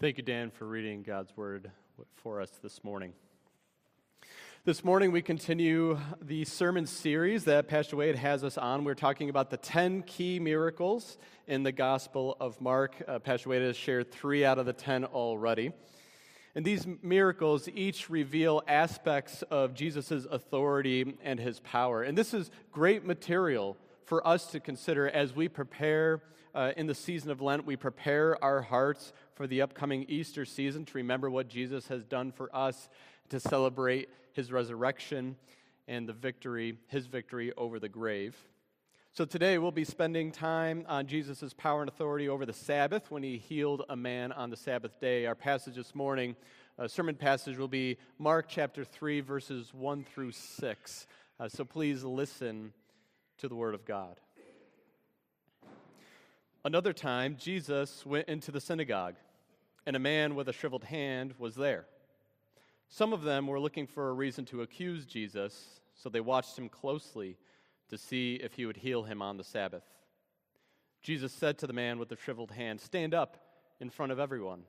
Thank you, Dan, for reading God's word for us this morning. This morning, we continue the sermon series that Pastor Wade has us on. We're talking about the 10 key miracles in the Gospel of Mark. Uh, Pastor Wade has shared three out of the 10 already. And these miracles each reveal aspects of Jesus' authority and his power. And this is great material for us to consider as we prepare uh, in the season of Lent, we prepare our hearts for the upcoming Easter season to remember what Jesus has done for us, to celebrate his resurrection and the victory, his victory over the grave. So today we'll be spending time on Jesus' power and authority over the Sabbath when he healed a man on the Sabbath day. Our passage this morning, a sermon passage, will be Mark chapter 3, verses 1 through 6. Uh, so please listen to the Word of God. Another time, Jesus went into the synagogue, and a man with a shriveled hand was there. Some of them were looking for a reason to accuse Jesus, so they watched him closely to see if he would heal him on the Sabbath. Jesus said to the man with the shriveled hand, Stand up in front of everyone.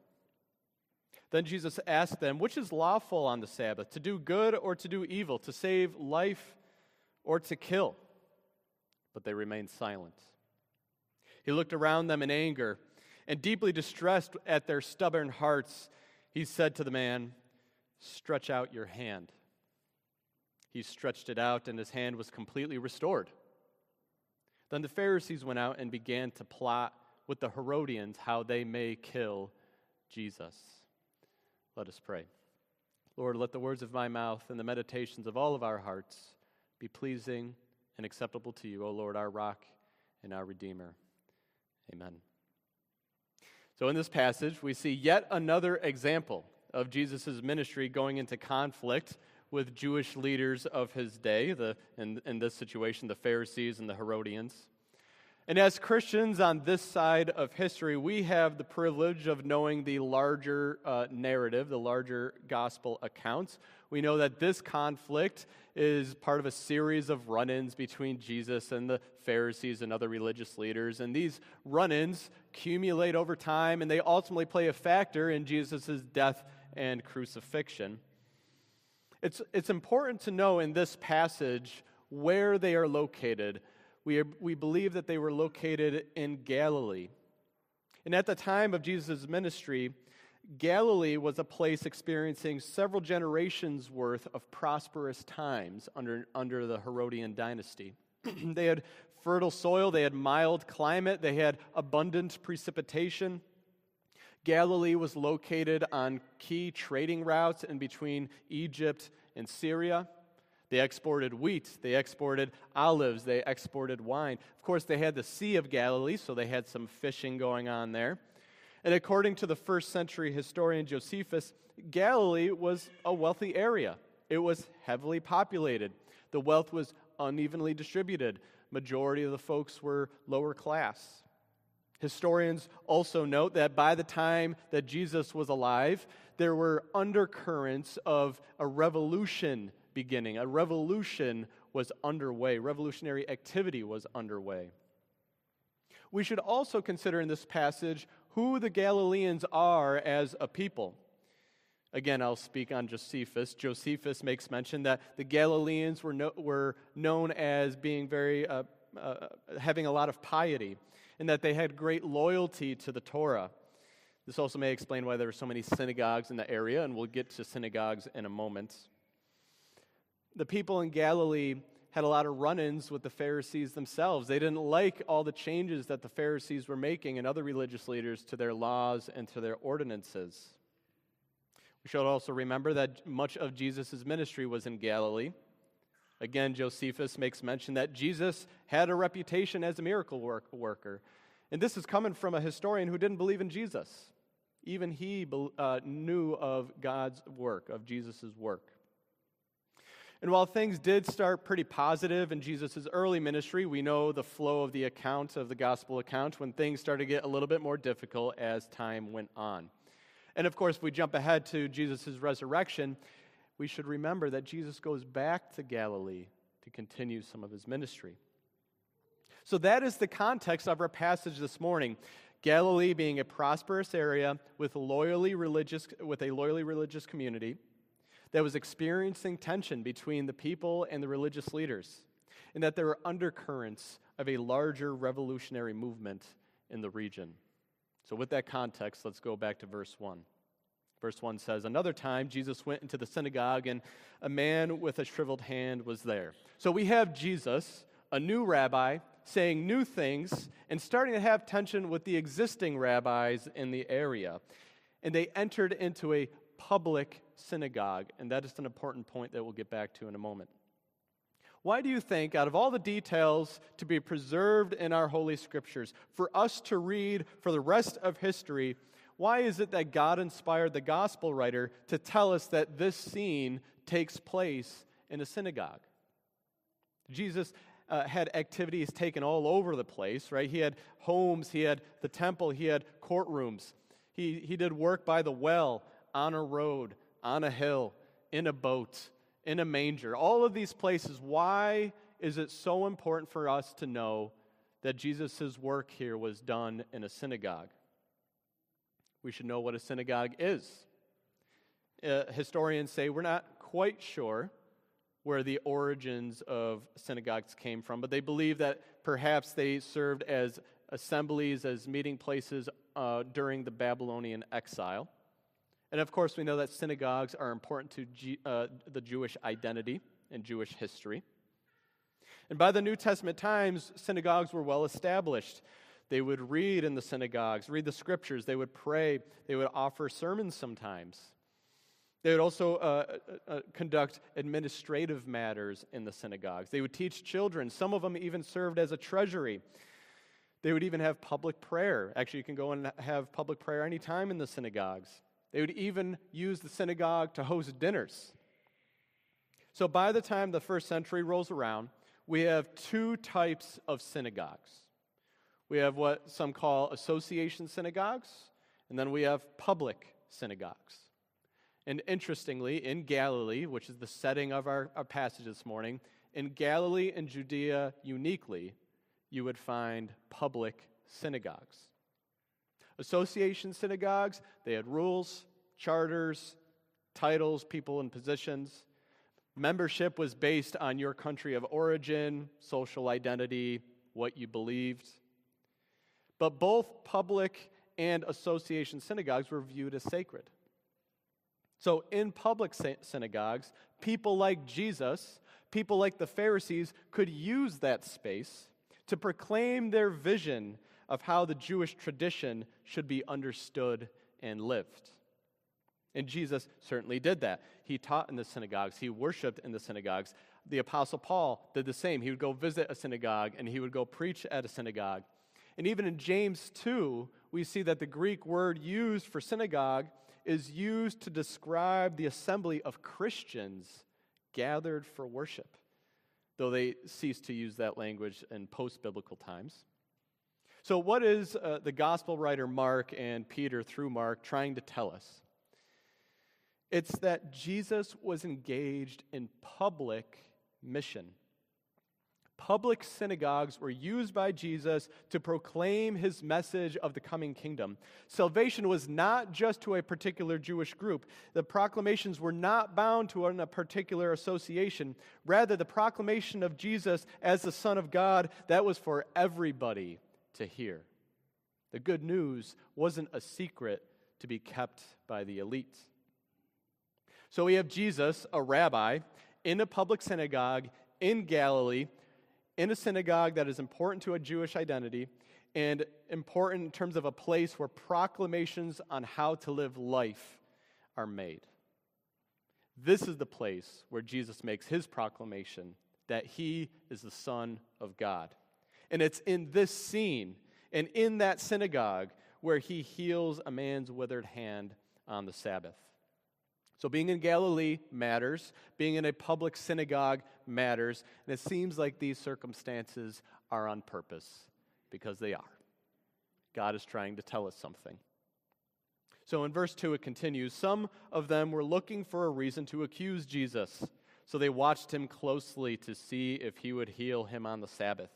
Then Jesus asked them, Which is lawful on the Sabbath, to do good or to do evil, to save life or to kill? but they remained silent. He looked around them in anger, and deeply distressed at their stubborn hearts, he said to the man, Stretch out your hand. He stretched it out, and his hand was completely restored. Then the Pharisees went out and began to plot with the Herodians how they may kill Jesus. Let us pray. Lord, let the words of my mouth and the meditations of all of our hearts be pleasing and acceptable to you, O Lord, our rock and our Redeemer. Amen. So, in this passage, we see yet another example of Jesus' ministry going into conflict with Jewish leaders of his day, the, in, in this situation, the Pharisees and the Herodians. And as Christians on this side of history, we have the privilege of knowing the larger uh, narrative, the larger gospel accounts. We know that this conflict is part of a series of run ins between Jesus and the Pharisees and other religious leaders. And these run ins accumulate over time, and they ultimately play a factor in Jesus' death and crucifixion. It's, it's important to know in this passage where they are located we, are, we believe that they were located in Galilee. And at the time of Jesus' ministry, Galilee was a place experiencing several generations worth of prosperous times under, under the Herodian dynasty. they had fertile soil, they had mild climate, they had abundant precipitation. Galilee was located on key trading routes in between Egypt and Syria. They exported wheat, they exported olives, they exported wine. Of course, they had the Sea of Galilee, so they had some fishing going on there. And according to the first century historian Josephus, Galilee was a wealthy area. It was heavily populated. The wealth was unevenly distributed. Majority of the folks were lower class. Historians also note that by the time that Jesus was alive, there were undercurrents of a revolution beginning. A revolution was underway, revolutionary activity was underway. We should also consider in this passage who the Galileans are as a people. Again, I'll speak on Josephus. Josephus makes mention that the Galileans were, no, were known as being very, uh, uh, having a lot of piety, and that they had great loyalty to the Torah. This also may explain why there were so many synagogues in the area, and we'll get to synagogues in a moment the people in Galilee had a lot of run ins with the Pharisees themselves. They didn't like all the changes that the Pharisees were making and other religious leaders to their laws and to their ordinances. We should also remember that much of Jesus' ministry was in Galilee. Again, Josephus makes mention that Jesus had a reputation as a miracle work- worker. And this is coming from a historian who didn't believe in Jesus. Even he uh, knew of God's work, of Jesus' work. And while things did start pretty positive in Jesus' early ministry, we know the flow of the account, of the gospel account, when things started to get a little bit more difficult as time went on. And of course, if we jump ahead to Jesus' resurrection, we should remember that Jesus goes back to Galilee to continue some of his ministry. So that is the context of our passage this morning. Galilee being a prosperous area with, loyally religious, with a loyally religious community that was experiencing tension between the people and the religious leaders, and that there were undercurrents of a larger revolutionary movement in the region. So, with that context, let's go back to verse 1. Verse 1 says, Another time Jesus went into the synagogue, and a man with a shriveled hand was there. So, we have Jesus, a new rabbi, saying new things and starting to have tension with the existing rabbis in the area. And they entered into a public synagogue, and that is an important point that we'll get back to in a moment. Why do you think, out of all the details to be preserved in our Holy Scriptures, for us to read for the rest of history, why is it that God inspired the gospel writer to tell us that this scene takes place in a synagogue? Jesus uh, had activities taken all over the place, right? He had homes, he had the temple, he had courtrooms. He, he did work by the well, on a road, on a hill, in a boat, in a manger. All of these places. Why is it so important for us to know that Jesus' work here was done in a synagogue? We should know what a synagogue is. Uh, historians say we're not quite sure where the origins of synagogues came from, but they believe that perhaps they served as assemblies, as meeting places uh, during the Babylonian exile. And of course, we know that synagogues are important to G- uh, the Jewish identity and Jewish history. And by the New Testament times, synagogues were well established. They would read in the synagogues, read the scriptures, they would pray, they would offer sermons sometimes. They would also uh, uh, uh, conduct administrative matters in the synagogues. They would teach children. Some of them even served as a treasury. They would even have public prayer. Actually, you can go and have public prayer anytime in the synagogues. They would even use the synagogue to host dinners. So by the time the first century rolls around, we have two types of synagogues. We have what some call association synagogues, and then we have public synagogues. And interestingly, in Galilee, which is the setting of our, our passage this morning, in Galilee and Judea uniquely, you would find public synagogues. Association synagogues, they had rules, charters, titles, people, and positions. Membership was based on your country of origin, social identity, what you believed. But both public and association synagogues were viewed as sacred. So, in public synagogues, people like Jesus, people like the Pharisees, could use that space to proclaim their vision of how the Jewish tradition should be understood and lived. And Jesus certainly did that. He taught in the synagogues, he worshiped in the synagogues. The Apostle Paul did the same. He would go visit a synagogue and he would go preach at a synagogue. And even in James 2, we see that the Greek word used for synagogue is used to describe the assembly of Christians gathered for worship, though they ceased to use that language in post biblical times. So, what is uh, the gospel writer Mark and Peter, through Mark, trying to tell us? It's that Jesus was engaged in public mission. Public synagogues were used by Jesus to proclaim his message of the coming kingdom. Salvation was not just to a particular Jewish group. The proclamations were not bound to a particular association. Rather, the proclamation of Jesus as the Son of God, that was for everybody to hear. The good news wasn't a secret to be kept by the elite. So we have Jesus, a rabbi, in a public synagogue in Galilee in a synagogue that is important to a Jewish identity and important in terms of a place where proclamations on how to live life are made. This is the place where Jesus makes his proclamation that he is the Son of God. And it's in this scene and in that synagogue where he heals a man's withered hand on the Sabbath. So, being in Galilee matters. Being in a public synagogue matters. And it seems like these circumstances are on purpose because they are. God is trying to tell us something. So, in verse 2, it continues Some of them were looking for a reason to accuse Jesus. So, they watched him closely to see if he would heal him on the Sabbath.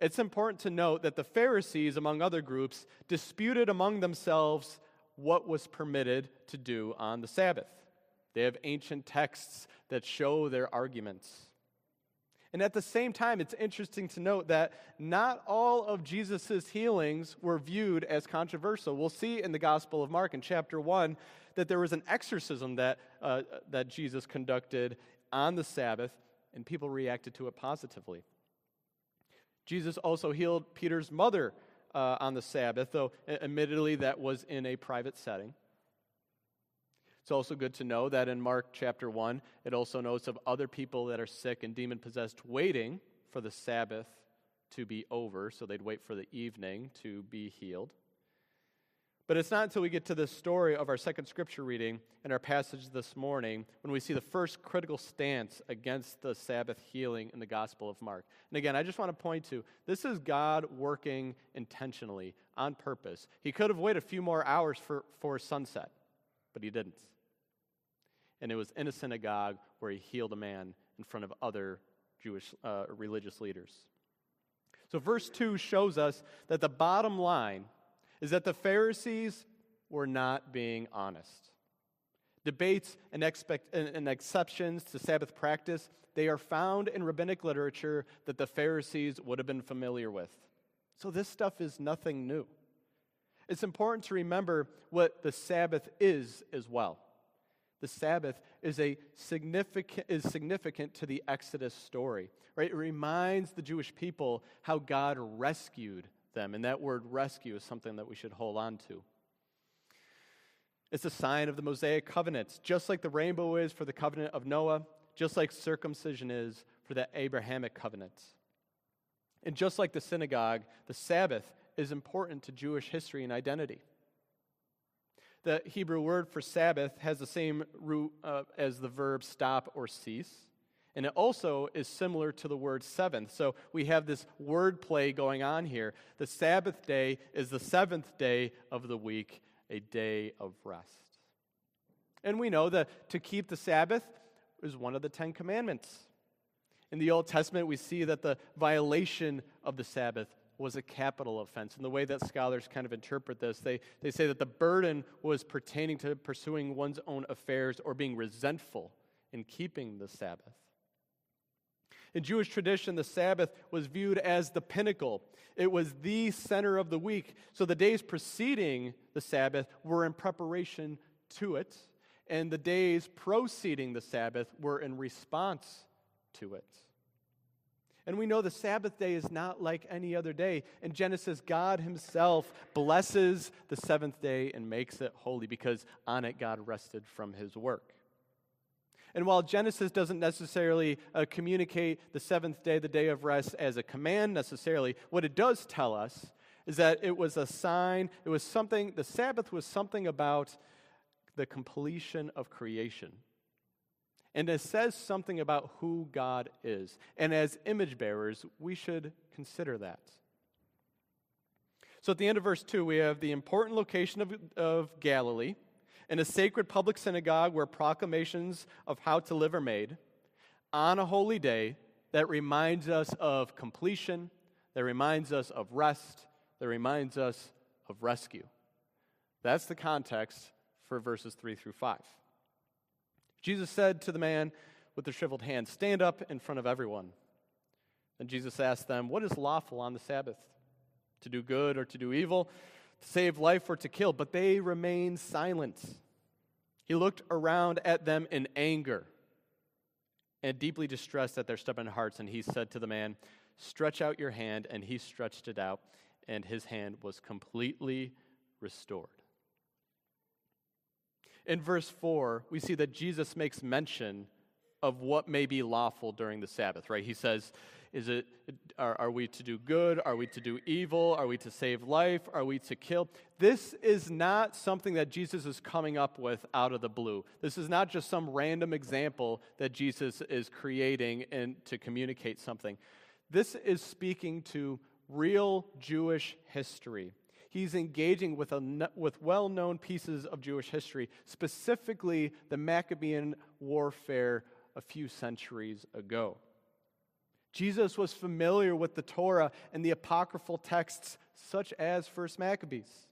It's important to note that the Pharisees, among other groups, disputed among themselves what was permitted to do on the Sabbath. They have ancient texts that show their arguments. And at the same time, it's interesting to note that not all of Jesus' healings were viewed as controversial. We'll see in the Gospel of Mark in chapter 1 that there was an exorcism that, uh, that Jesus conducted on the Sabbath, and people reacted to it positively. Jesus also healed Peter's mother uh, on the Sabbath, though admittedly that was in a private setting. It's also good to know that in Mark chapter 1, it also notes of other people that are sick and demon possessed waiting for the Sabbath to be over, so they'd wait for the evening to be healed. But it's not until we get to the story of our second scripture reading and our passage this morning when we see the first critical stance against the Sabbath healing in the Gospel of Mark. And again, I just want to point to this is God working intentionally, on purpose. He could have waited a few more hours for, for sunset, but he didn't. And it was in a synagogue where he healed a man in front of other Jewish uh, religious leaders. So, verse 2 shows us that the bottom line is that the Pharisees were not being honest. Debates and, expect, and, exceptions to Sabbath practice, they are found in rabbinic literature that the Pharisees would have been familiar with. So this stuff is nothing new. It's important to remember what the Sabbath is as well. The Sabbath is a significant is significant to the Exodus story. Right? It reminds the Jewish people how God rescued them. And that word rescue is something that we should hold on to. It's a sign of the Mosaic covenants, just like the rainbow is for the covenant of Noah, just like circumcision is for the Abrahamic covenants. And just like the synagogue, the Sabbath is important to Jewish history and identity. The Hebrew word for Sabbath has the same root uh, as the verb stop or cease. And it also is similar to the word seventh. So we have this word play going on here. The Sabbath day is the seventh day of the week, a day of rest. And we know that to keep the Sabbath is one of the Ten Commandments. In the Old Testament, we see that the violation of the Sabbath was a capital offense. And the way that scholars kind of interpret this, they, they say that the burden was pertaining to pursuing one's own affairs or being resentful in keeping the Sabbath. In Jewish tradition, the Sabbath was viewed as the pinnacle. It was the center of the week. So the days preceding the Sabbath were in preparation to it, and the days preceding the Sabbath were in response to it. And we know the Sabbath day is not like any other day. In Genesis, God Himself blesses the seventh day and makes it holy because on it God rested from His work. And while Genesis doesn't necessarily uh, communicate the seventh day, the day of rest, as a command necessarily, what it does tell us is that it was a sign, it was something, the Sabbath was something about the completion of creation. And it says something about who God is. And as image bearers, we should consider that. So at the end of verse 2, we have the important location of, of Galilee in a sacred public synagogue where proclamations of how to live are made on a holy day that reminds us of completion, that reminds us of rest, that reminds us of rescue. That's the context for verses 3 through 5. Jesus said to the man with the shriveled hand, Stand up in front of everyone. Then Jesus asked them, What is lawful on the Sabbath? To do good or to do evil? To save life or to kill, but they remained silent. He looked around at them in anger and deeply distressed at their stubborn hearts, and he said to the man, Stretch out your hand. And he stretched it out, and his hand was completely restored. In verse 4, we see that Jesus makes mention of what may be lawful during the Sabbath, right? He says, is it, are, are we to do good? Are we to do evil? Are we to save life? Are we to kill? This is not something that Jesus is coming up with out of the blue. This is not just some random example that Jesus is creating and to communicate something. This is speaking to real Jewish history. He's engaging with, a, with well known pieces of Jewish history, specifically the Maccabean warfare a few centuries ago. Jesus was familiar with the Torah and the apocryphal texts, such as First Maccabees.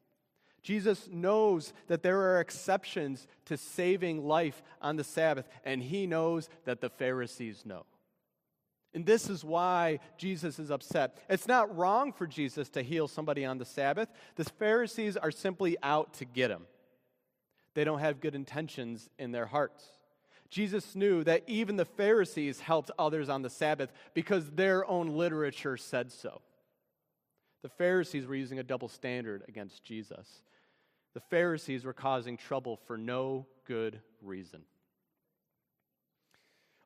Jesus knows that there are exceptions to saving life on the Sabbath, and he knows that the Pharisees know. And this is why Jesus is upset. It's not wrong for Jesus to heal somebody on the Sabbath. The Pharisees are simply out to get him, they don't have good intentions in their hearts. Jesus knew that even the Pharisees helped others on the Sabbath because their own literature said so. The Pharisees were using a double standard against Jesus. The Pharisees were causing trouble for no good reason.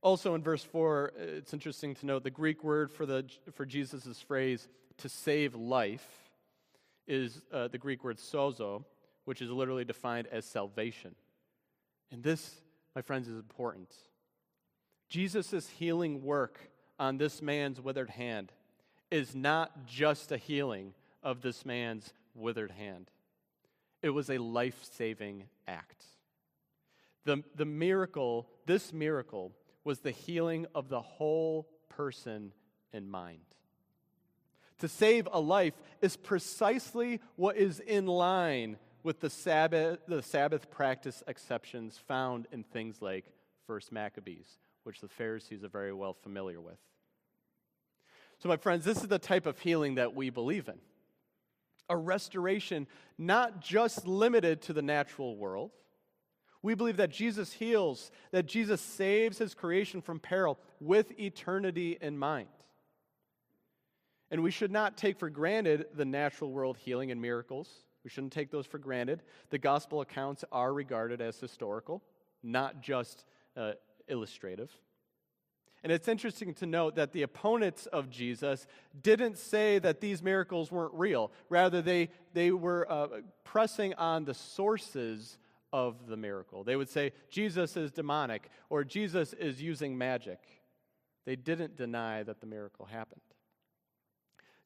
Also, in verse 4, it's interesting to note the Greek word for, the, for Jesus' phrase, to save life, is uh, the Greek word sozo, which is literally defined as salvation. And this my friends, is important. Jesus' healing work on this man's withered hand is not just a healing of this man's withered hand, it was a life saving act. The, the miracle, this miracle, was the healing of the whole person and mind. To save a life is precisely what is in line with the Sabbath, the Sabbath practice exceptions found in things like First Maccabees, which the Pharisees are very well familiar with. So, my friends, this is the type of healing that we believe in a restoration not just limited to the natural world. We believe that Jesus heals, that Jesus saves his creation from peril with eternity in mind. And we should not take for granted the natural world healing and miracles. We shouldn't take those for granted. The gospel accounts are regarded as historical, not just uh, illustrative. And it's interesting to note that the opponents of Jesus didn't say that these miracles weren't real. Rather, they, they were uh, pressing on the sources of the miracle. They would say, Jesus is demonic or Jesus is using magic. They didn't deny that the miracle happened.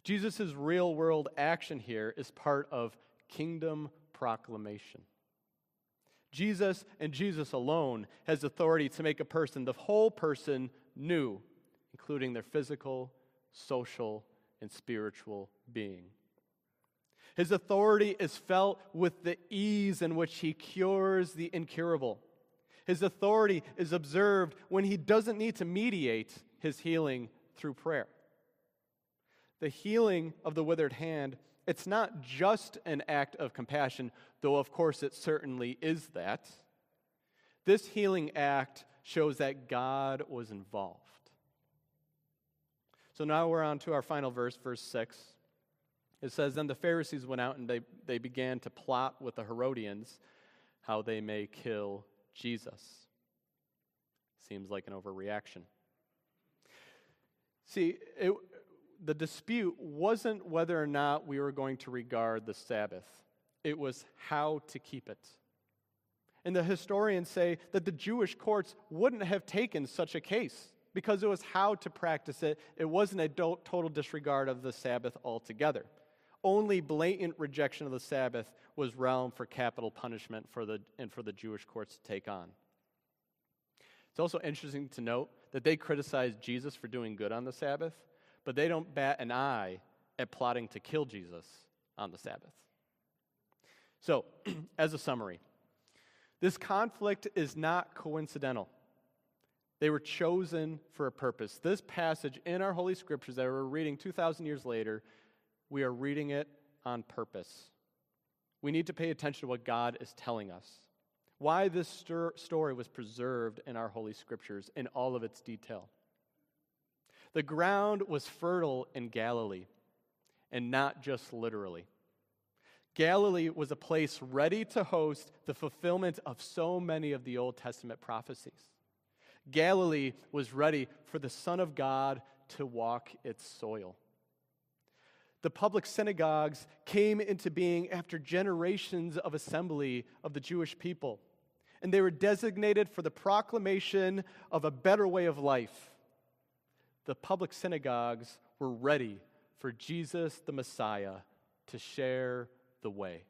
Jesus' real world action here is part of kingdom proclamation. Jesus and Jesus alone has authority to make a person, the whole person, new, including their physical, social, and spiritual being. His authority is felt with the ease in which he cures the incurable. His authority is observed when he doesn't need to mediate his healing through prayer. The healing of the withered hand it's not just an act of compassion, though of course it certainly is that. This healing act shows that God was involved. So now we're on to our final verse, verse 6. It says, Then the Pharisees went out and they, they began to plot with the Herodians how they may kill Jesus. Seems like an overreaction. See, it, the dispute wasn't whether or not we were going to regard the Sabbath, it was how to keep it. And the historians say that the Jewish courts wouldn't have taken such a case because it was how to practice it. It wasn't a total disregard of the Sabbath altogether. Only blatant rejection of the Sabbath was realm for capital punishment for the, and for the Jewish courts to take on. It's also interesting to note that they criticized Jesus for doing good on the Sabbath, but they don't bat an eye at plotting to kill Jesus on the Sabbath. So, as a summary, this conflict is not coincidental. They were chosen for a purpose. This passage in our Holy Scriptures that we're reading 2,000 years later, we are reading it on purpose. We need to pay attention to what God is telling us. Why this story was preserved in our Holy Scriptures in all of its detail. The ground was fertile in Galilee, and not just literally. Galilee was a place ready to host the fulfillment of so many of the Old Testament prophecies. Galilee was ready for the Son of God to walk its soil. The public synagogues came into being after generations of assembly of the Jewish people, and they were designated for the proclamation of a better way of life the public synagogues were ready for Jesus the Messiah to share the way.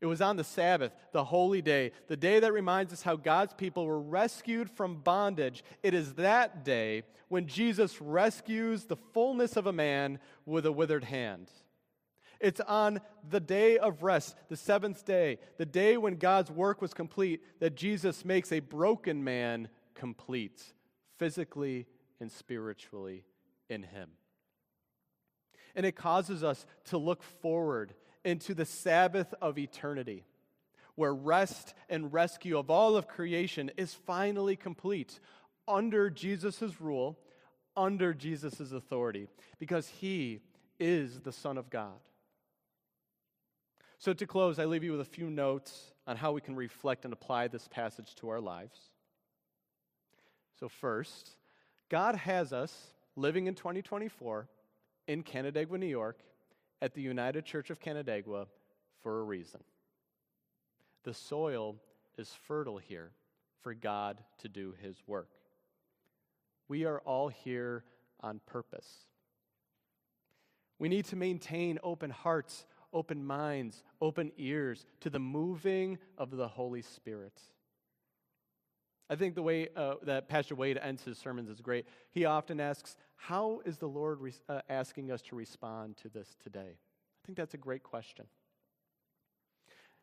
It was on the Sabbath, the holy day, the day that reminds us how God's people were rescued from bondage. It is that day when Jesus rescues the fullness of a man with a withered hand. It's on the day of rest, the seventh day, the day when God's work was complete, that Jesus makes a broken man complete, physically and spiritually in him. And it causes us to look forward into the Sabbath of eternity, where rest and rescue of all of creation is finally complete under Jesus' rule, under Jesus' authority, because he is the Son of God. So, to close, I leave you with a few notes on how we can reflect and apply this passage to our lives. So, first, God has us living in 2024 in Canandaigua, New York, at the United Church of Canandaigua for a reason. The soil is fertile here for God to do his work. We are all here on purpose. We need to maintain open hearts, open minds, open ears to the moving of the Holy Spirit. I think the way uh, that Pastor Wade ends his sermons is great. He often asks, How is the Lord re- uh, asking us to respond to this today? I think that's a great question.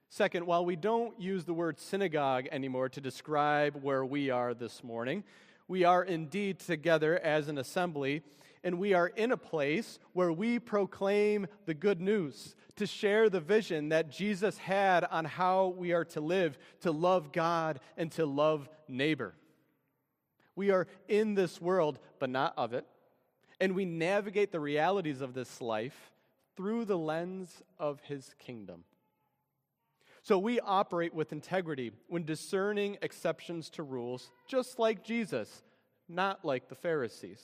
Second, while we don't use the word synagogue anymore to describe where we are this morning, we are indeed together as an assembly, and we are in a place where we proclaim the good news to share the vision that Jesus had on how we are to live, to love God and to love neighbor. We are in this world, but not of it, and we navigate the realities of this life through the lens of his kingdom. So we operate with integrity when discerning exceptions to rules, just like Jesus, not like the Pharisees.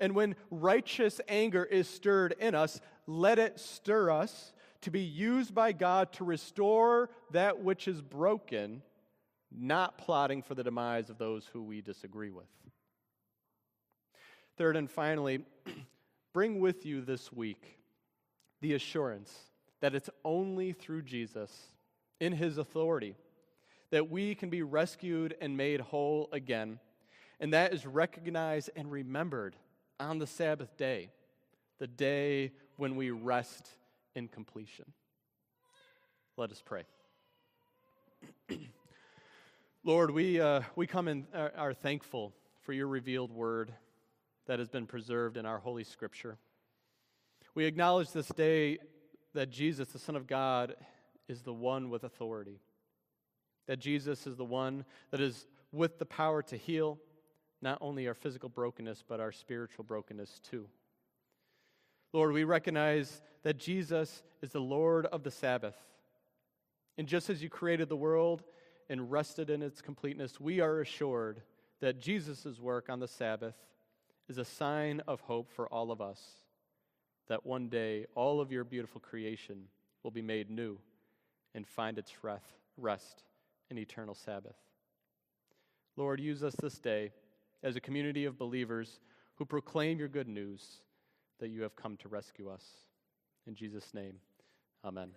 And when righteous anger is stirred in us, let it stir us to be used by God to restore that which is broken, not plotting for the demise of those who we disagree with. Third and finally, bring with you this week the assurance that it's only through Jesus, in his authority, that we can be rescued and made whole again. And that is recognized and remembered on the Sabbath day, the day when we rest in completion. Let us pray. Lord, we, uh, we come and are, are thankful for your revealed word that has been preserved in our Holy Scripture. We acknowledge this day that Jesus, the Son of God, is the one with authority. That Jesus is the one that is with the power to heal not only our physical brokenness, but our spiritual brokenness too. Lord, we recognize that Jesus is the Lord of the Sabbath. And just as you created the world and rested in its completeness, we are assured that Jesus' work on the Sabbath is a sign of hope for all of us. That one day all of your beautiful creation will be made new and find its rest in eternal Sabbath. Lord, use us this day as a community of believers who proclaim your good news that you have come to rescue us. In Jesus' name, amen.